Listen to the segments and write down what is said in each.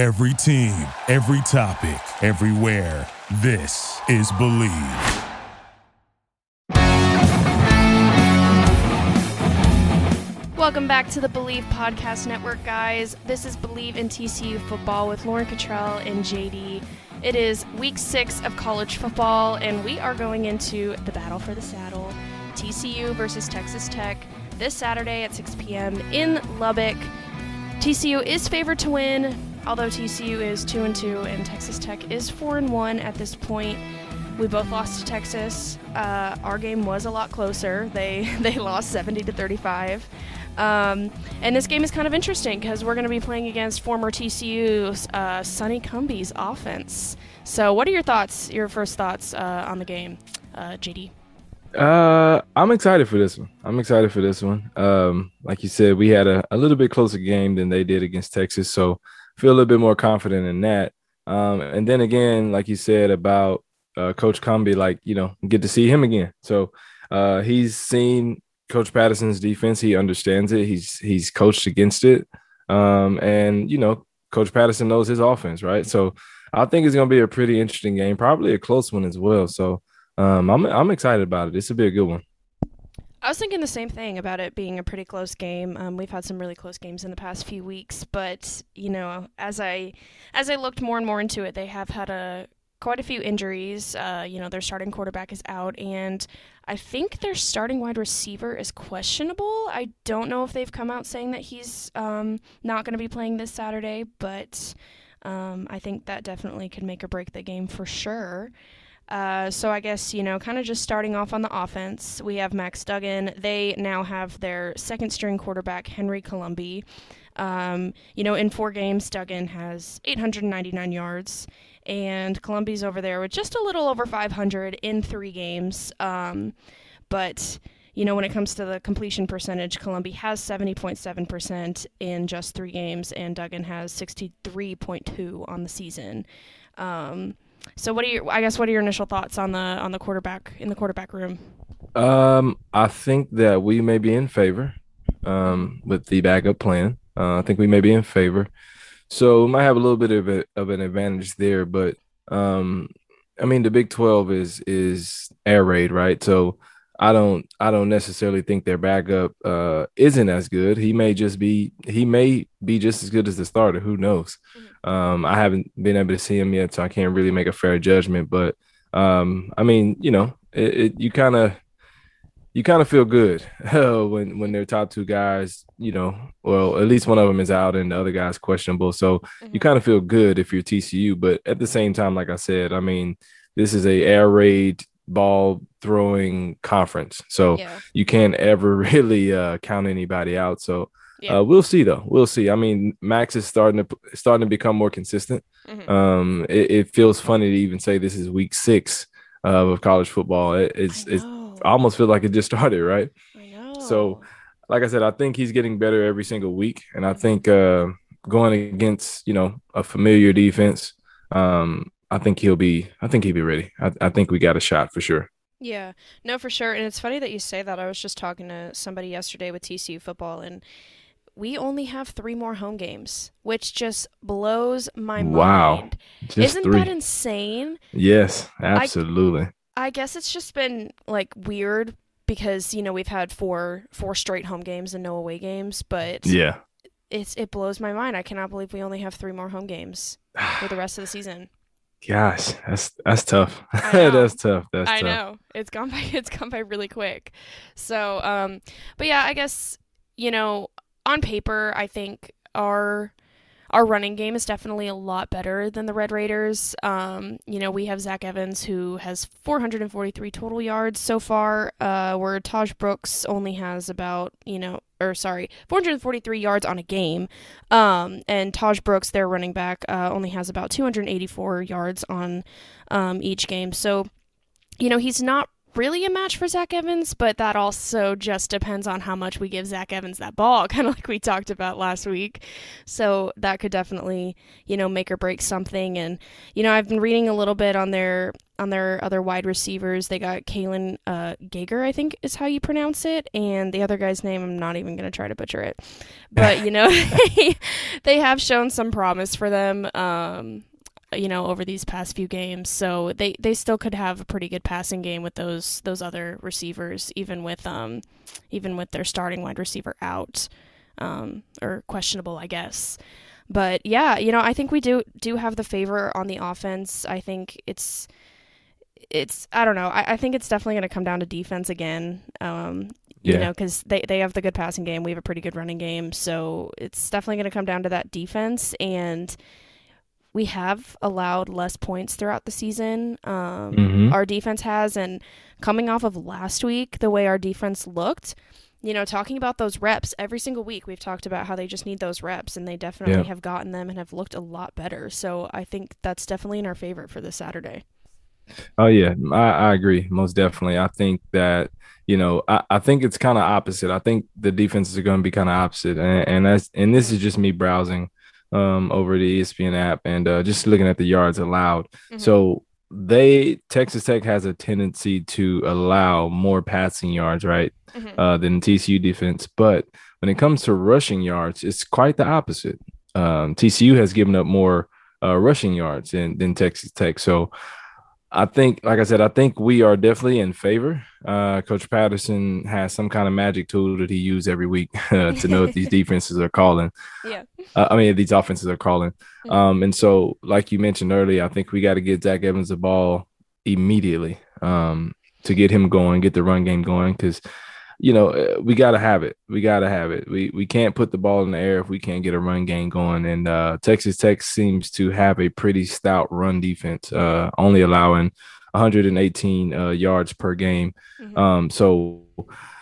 Every team, every topic, everywhere. This is Bleav. Welcome back to the Bleav Podcast Network, guys. This is Bleav in TCU football with Lauren Cottrell and JD. It is week six of college football, and we are going into the battle for the saddle TCU versus Texas Tech this Saturday at 6 p.m. in Lubbock. TCU is favored to win, although TCU is 2 and 2 and Texas Tech is 4 and 1 at this point. We both lost to Texas. Uh, our game was a lot closer. They they lost 70 to 35. Um, and this game is kind of interesting because we're going to be playing against former TCU's uh, Sonny Cumbie's offense. So, what are your thoughts? Your first thoughts uh, on the game, uh, JD? Uh, I'm excited for this one. I'm excited for this one. Um, like you said, we had a, a little bit closer game than they did against Texas, so feel a little bit more confident in that. Um, and then again, like you said about uh, Coach Cumbie, like you know, get to see him again. So uh, he's seen Coach Patterson's defense. He understands it. He's he's coached against it, um, and you know, Coach Patterson knows his offense, right? So I think it's going to be a pretty interesting game, probably a close one as well. So um, I'm I'm excited about it. This will be a good one. I was thinking the same thing about it being a pretty close game. Um, we've had some really close games in the past few weeks, but you know, as I as I looked more and more into it, they have had a quite a few injuries. Uh, you know, their starting quarterback is out, and I think their starting wide receiver is questionable. I don't know if they've come out saying that he's um, not going to be playing this Saturday, but um, I think that definitely could make or break the game for sure. Uh, so I guess you know, kind of just starting off on the offense, we have Max Duggan. They now have their second string quarterback Henry Colombi. Um, you know, in four games, Duggan has 899 yards and Colombi's over there with just a little over 500 in three games. Um, but you know, when it comes to the completion percentage, Colombi has 70.7% in just three games, and Duggan has 63.2 on the season. Um, so, what are your? I guess what are your initial thoughts on the on the quarterback in the quarterback room? Um, I think that we may be in favor um, with the backup plan. Uh, I think we may be in favor. So we might have a little bit of a, of an advantage there, but um, I mean the Big Twelve is is air raid, right? So I don't I don't necessarily think their backup uh, isn't as good. He may just be he may be just as good as the starter. Who knows? Mm-hmm. Um, I haven't been able to see him yet, so I can't really make a fair judgment. But um, I mean, you know, it, it you kind of you kind of feel good when when their top two guys, you know, well, at least one of them is out and the other guy's questionable. So mm-hmm. you kind of feel good if you're TCU, but at the same time, like I said, I mean, this is a air raid ball throwing conference, so yeah. you can't ever really uh, count anybody out. So. Yeah. Uh, we'll see though. We'll see. I mean, Max is starting to starting to become more consistent. Mm-hmm. Um, it, it, feels funny to even say this is week six uh, of college football. It, it's it's I almost feel like it just started, right? I know. So, like I said, I think he's getting better every single week, and I think uh, going against you know a familiar defense, um, I think he'll be. I think he'll be ready. I, I think we got a shot for sure. Yeah, no, for sure. And it's funny that you say that. I was just talking to somebody yesterday with TCU football, and we only have three more home games, which just blows my wow. mind. Wow, Isn't three. that insane? Yes, absolutely. I, I guess it's just been like weird because you know we've had four four straight home games and no away games, but yeah, it's it blows my mind. I cannot believe we only have three more home games for the rest of the season. Gosh, that's that's tough. that's tough. That's I tough. know it's gone by it's gone by really quick. So, um, but yeah, I guess you know on paper, I think our our running game is definitely a lot better than the Red Raiders. Um, you know, we have Zach Evans who has 443 total yards so far, uh, where Tahj Brooks only has about, you know, or sorry, 443 yards on a game. Um, and Tahj Brooks, their running back, uh, only has about 284 yards on um, each game. So, you know, he's not really a match for Zach Evans, but that also just depends on how much we give Zach Evans that ball, kind of like we talked about last week. So that could definitely, you know, make or break something. And you know, I've been reading a little bit on their on their other wide receivers. They got Kaylon uh, Gager, I think is how you pronounce it, and the other guy's name I'm not even going to try to butcher it. But you know, they have shown some promise for them. Um, you know over these past few games so they they still could have a pretty good passing game with those those other receivers even with um even with their starting wide receiver out um or questionable I guess but yeah you know I think we do do have the favor on the offense I think it's it's I don't know I, I think it's definitely going to come down to defense again um you know, because they, they have the good passing game. We have a pretty good running game. So it's definitely going to come down to that defense. And we have allowed less points throughout the season. Um, mm-hmm. Our defense has, and coming off of last week, the way our defense looked, you know, talking about those reps every single week, we've talked about how they just need those reps, and they definitely yeah. have gotten them and have looked a lot better. So I think that's definitely in our favor for this Saturday. Oh yeah, I, I agree most definitely. I think that you know I, I think it's kind of opposite. I think the defenses are going to be kind of opposite, and, and that's and this is just me browsing um, over the ESPN app and uh, just looking at the yards allowed. Mm-hmm. So they Texas Tech has a tendency to allow more passing yards, right, mm-hmm. uh, than TCU defense. But when it comes to rushing yards, it's quite the opposite. Um, TCU has given up more uh, rushing yards than, than Texas Tech. So I think, like I said, I think we are definitely in favor. Uh, Coach Patterson has some kind of magic tool that he uses every week uh, to know what these defenses are calling. Yeah. Uh, I mean, these offenses are calling. Mm-hmm. Um, and so, like you mentioned earlier, I think we got to get Zach Evans the ball immediately um, to get him going, get the run game going, because – you know, uh, we got to have it. We got to have it. We we can't put the ball in the air if we can't get a run game going. And uh, Texas Tech seems to have a pretty stout run defense, uh, only allowing 118 uh, yards per game. Mm-hmm. Um, so,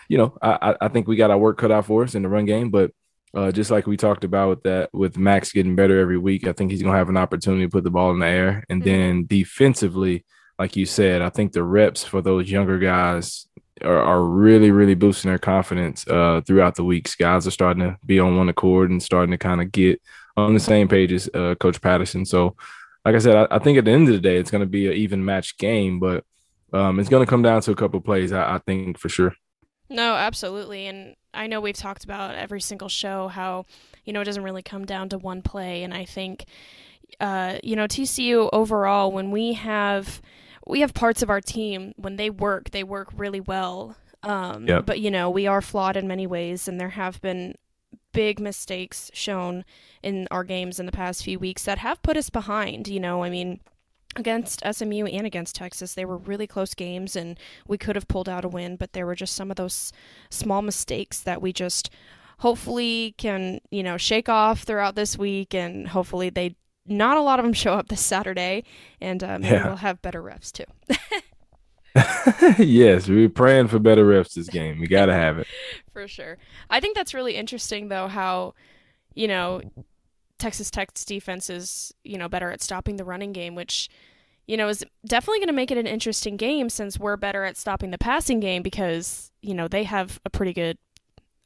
you know, I, I think we got our work cut out for us in the run game. But uh, just like we talked about with that, with Max getting better every week, I think he's gonna have an opportunity to put the ball in the air. And mm-hmm. then defensively, like you said, I think the reps for those younger guys are, are really, really boosting their confidence uh, throughout the weeks. Guys are starting to be on one accord and starting to kind of get on the same page as uh, Coach Patterson. So, like I said, I, I, think at the end of the day, it's going to be an even match game, but um, it's going to come down to a couple plays, I, I think, for sure. No, absolutely. And I know we've talked about every single show how, you know, it doesn't really come down to one play. And I think, uh, you know, TCU overall, when we have – we have parts of our team when they work, they work really well. Um, yep. But you know, we are flawed in many ways, and there have been big mistakes shown in our games in the past few weeks that have put us behind. You know, I mean, against SMU and against Texas, they were really close games, and we could have pulled out a win, but there were just some of those small mistakes that we just hopefully can you know shake off throughout this week and hopefully they not a lot of them show up this Saturday, and um, yeah. we'll have better refs too. yes, we're praying for better refs this game. We got to have it. for sure. I think that's really interesting, though, how, you know, Texas Tech's defense is, you know, better at stopping the running game, which, you know, is definitely going to make it an interesting game since we're better at stopping the passing game because, you know, they have a pretty good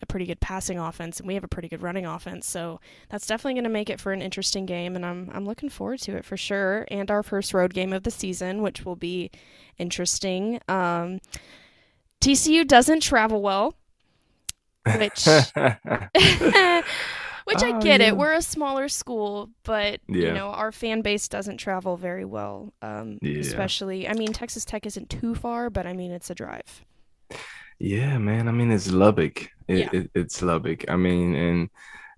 a pretty good passing offense and we have a pretty good running offense. So that's definitely going to make it for an interesting game and I'm I'm looking forward to it for sure and our first road game of the season which will be interesting. Um, TCU doesn't travel well, which Which I get yeah. it. We're a smaller school, but yeah. you know our fan base doesn't travel very well. Um, yeah. Especially, I mean, Texas Tech isn't too far, but I mean it's a drive. Yeah, man. I mean, it's Lubbock. It, yeah. it, it's Lubbock. I mean, and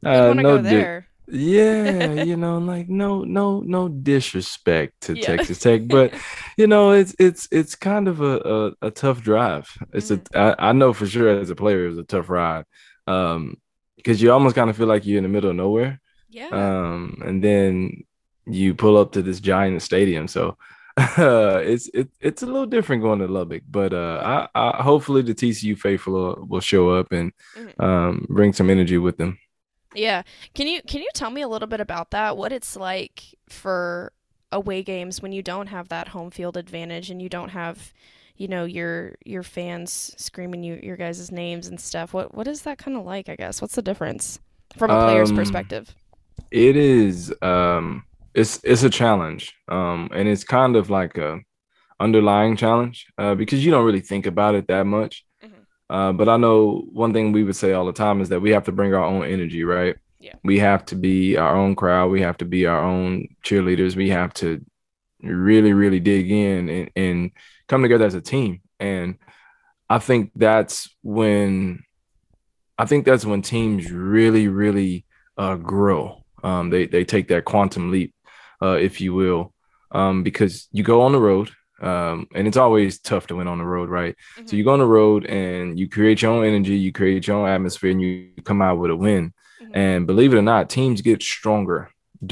uh, no, di- yeah, you know, like no, no, no disrespect to yeah. Texas Tech, but you know, it's it's it's kind of a a, a tough drive. It's mm-hmm. a I, I know for sure as a player, it was a tough ride, um, because you almost kind of feel like you're in the middle of nowhere. Yeah. Um, and then you pull up to this giant stadium, so it's it, it's a little different going to Lubbock, but uh, I, I hopefully the TCU faithful will, will show up and mm-hmm. um, bring some energy with them. Yeah, can you can you tell me a little bit about that? What it's like for away games when you don't have that home field advantage and you don't have, you know, your your fans screaming you your guys' names and stuff. What what is that kind of like? I guess what's the difference from a player's Um, perspective? It is um it's it's a challenge. Um and it's kind of like a underlying challenge uh because you don't really think about it that much. Mhm. Uh but I know one thing we would say all the time is that we have to bring our own energy, right? Yeah. We have to be our own crowd, we have to be our own cheerleaders, we have to really really dig in and, and come together as a team. And I think that's when I think that's when teams really really uh, grow. Um, they they take that quantum leap, uh, if you will, um, because you go on the road, um, and it's always tough to win on the road, right? So you go on the road and you create your own energy, you create your own atmosphere, and you come out with a win. Mhm. And believe it or not, teams get stronger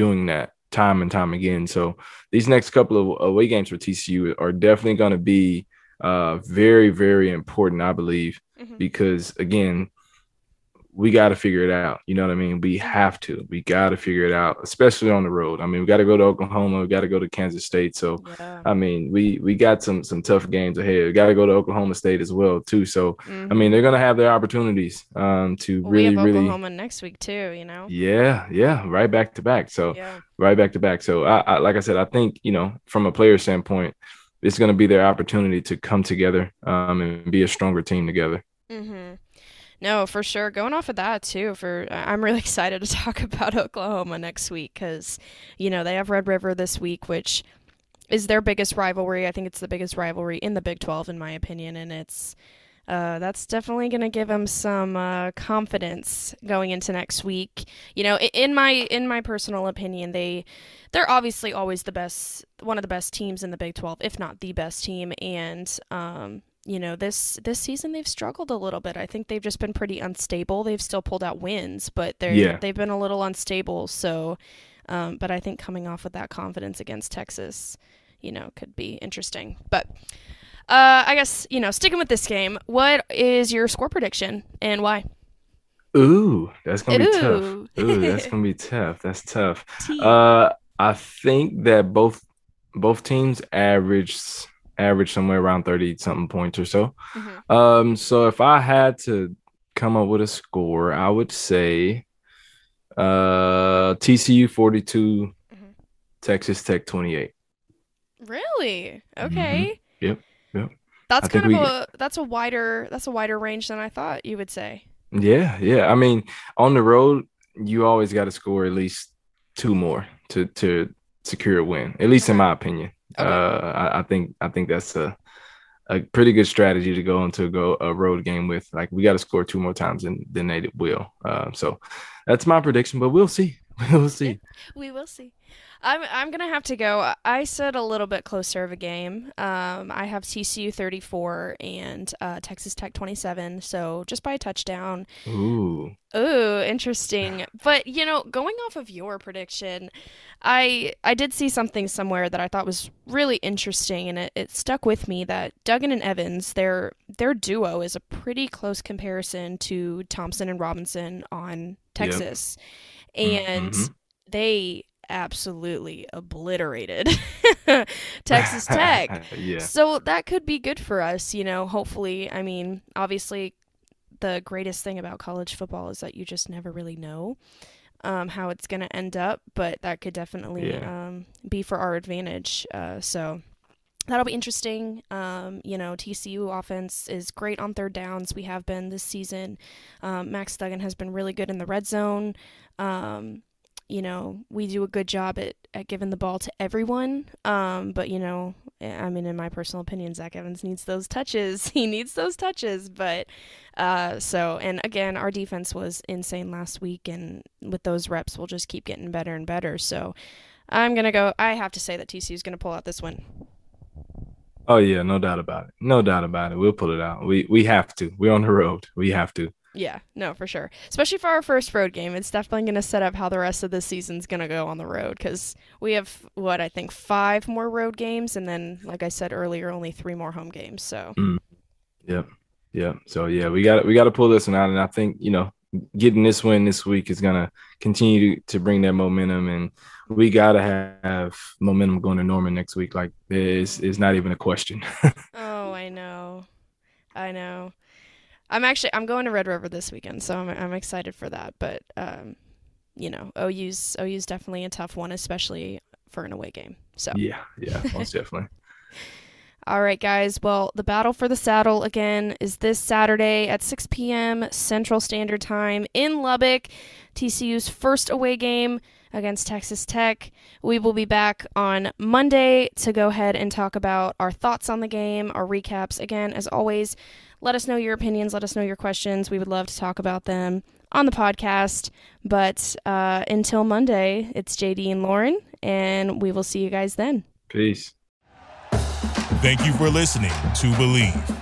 doing that time and time again. So these next couple of away games for TCU are definitely going to be uh, very very important, I believe Mhm. because again, we got to figure it out. You know what I mean? We have to. We got to figure it out, especially on the road. I mean, we got to go to Oklahoma. We got to go to Kansas State. So, Yeah. I mean, we we got some some tough games ahead. We got to go to Oklahoma State as well too. So, I Mhm. mean, they're gonna have their opportunities um, to Well, we really have really. Oklahoma next week too. You know. Yeah, yeah, right back to back. So Yeah. right back to back. So I, I like I said, I think you know from a player standpoint, it's going to be their opportunity to come together um, and be a stronger team together. Mm-hmm. No, for sure. Going off of that too, for I'm really excited to talk about Oklahoma next week because, you know, they have Red River this week, which is their biggest rivalry. I think it's the biggest rivalry in the Big 12, in my opinion, and it's uh, that's definitely going to give them some uh, confidence going into next week. You know, in my in my personal opinion, they they're obviously always the best, one of the best teams in the Big 12, if not the best team, and um, you know this this season they've struggled a little bit. I think they've just been pretty unstable. They've still pulled out wins, but they're Yeah. they've been a little unstable. So, um, but I think coming off with that confidence against Texas, you know, could be interesting. But uh, I guess you know, sticking with this game, what is your score prediction and why? Ooh, that's gonna be tough. Ooh. Ooh, that's gonna be tough. That's tough. Uh, I think that both both teams average average somewhere around thirty something points or so. Mhm. Um, so if I had to come up with a score, I would say uh TCU 42, Mhm. Texas Tech 28. Really? Okay. Yep, yep. That's I kind of we- a that's a wider that's a wider range than I thought you would say. Yeah, yeah. I mean, on the road, you always got to score at least two more to to secure a win. At least in my opinion. Okay. Uh, I, I think I think that's a a pretty good strategy to go into go a road game with. Like we got to score two more times than than they will. Uh, so that's my prediction, but we'll see. We'll see. We will see. I'm I'm gonna have to go. I said a little bit closer of a game. Um, I have TCU 34 and uh, Texas Tech 27, so just by a touchdown. Ooh. Ooh, interesting. But you know, going off of your prediction, I I did see something somewhere that I thought was really interesting, and it, it stuck with me that Duggan and Evans, their their duo is a pretty close comparison to Thompson and Robinson on Texas, and Mhm. they absolutely obliterated Texas Tech. yeah. So that could be good for us, you know. Hopefully, I mean, obviously, the greatest thing about college football is that you just never really know um, how it's going to end up, but that could definitely Yeah. um, be for our advantage. Uh, so that'll be interesting. Um, you know, TCU offense is great on third downs. We have been this season. Um, Max Duggan has been really good in the red zone. Um, you know, we do a good job at, at giving the ball to everyone. Um, but, you know, I mean, in my personal opinion, Zach Evans needs those touches. He needs those touches. But, uh, so, and again, our defense was insane last week. And with those reps, we'll just keep getting better and better. So I'm going to go, I have to say that TCU is going to pull out this win. Oh yeah, no doubt about it. No doubt about it. We'll pull it out. We we have to. We're on the road. We have to. Yeah, no, for sure. Especially for our first road game, it's definitely going to set up how the rest of the season's going to go on the road because we have what I think five more road games, and then, like I said earlier, only three more home games. So mm. Yep. Yep. So yeah, we got we got to pull this one out, and I think you know getting this win this week is continue to, to bring that momentum, and we gotta have momentum going to Norman next week. Like it's it's not even a question. Oh, I know. I know. I'm actually I'm going to Red River this weekend, so I'm I'm excited for that. But um, you know, OU's OU's definitely a tough one, especially for an away game. So yeah, yeah, most definitely. All right, guys. Well, the battle for the saddle again is this Saturday at 6 p.m. Central Standard Time in Lubbock. TCU's first away game against Texas Tech. We will be back on Monday to go ahead and talk about our thoughts on the game, our recaps. Again, as always, let us know your opinions, let us know your questions. We would love to talk about them on the podcast. But uh, until Monday, it's JD and Lauren, and we will see you guys then. Peace. Thank you for listening to Bleav.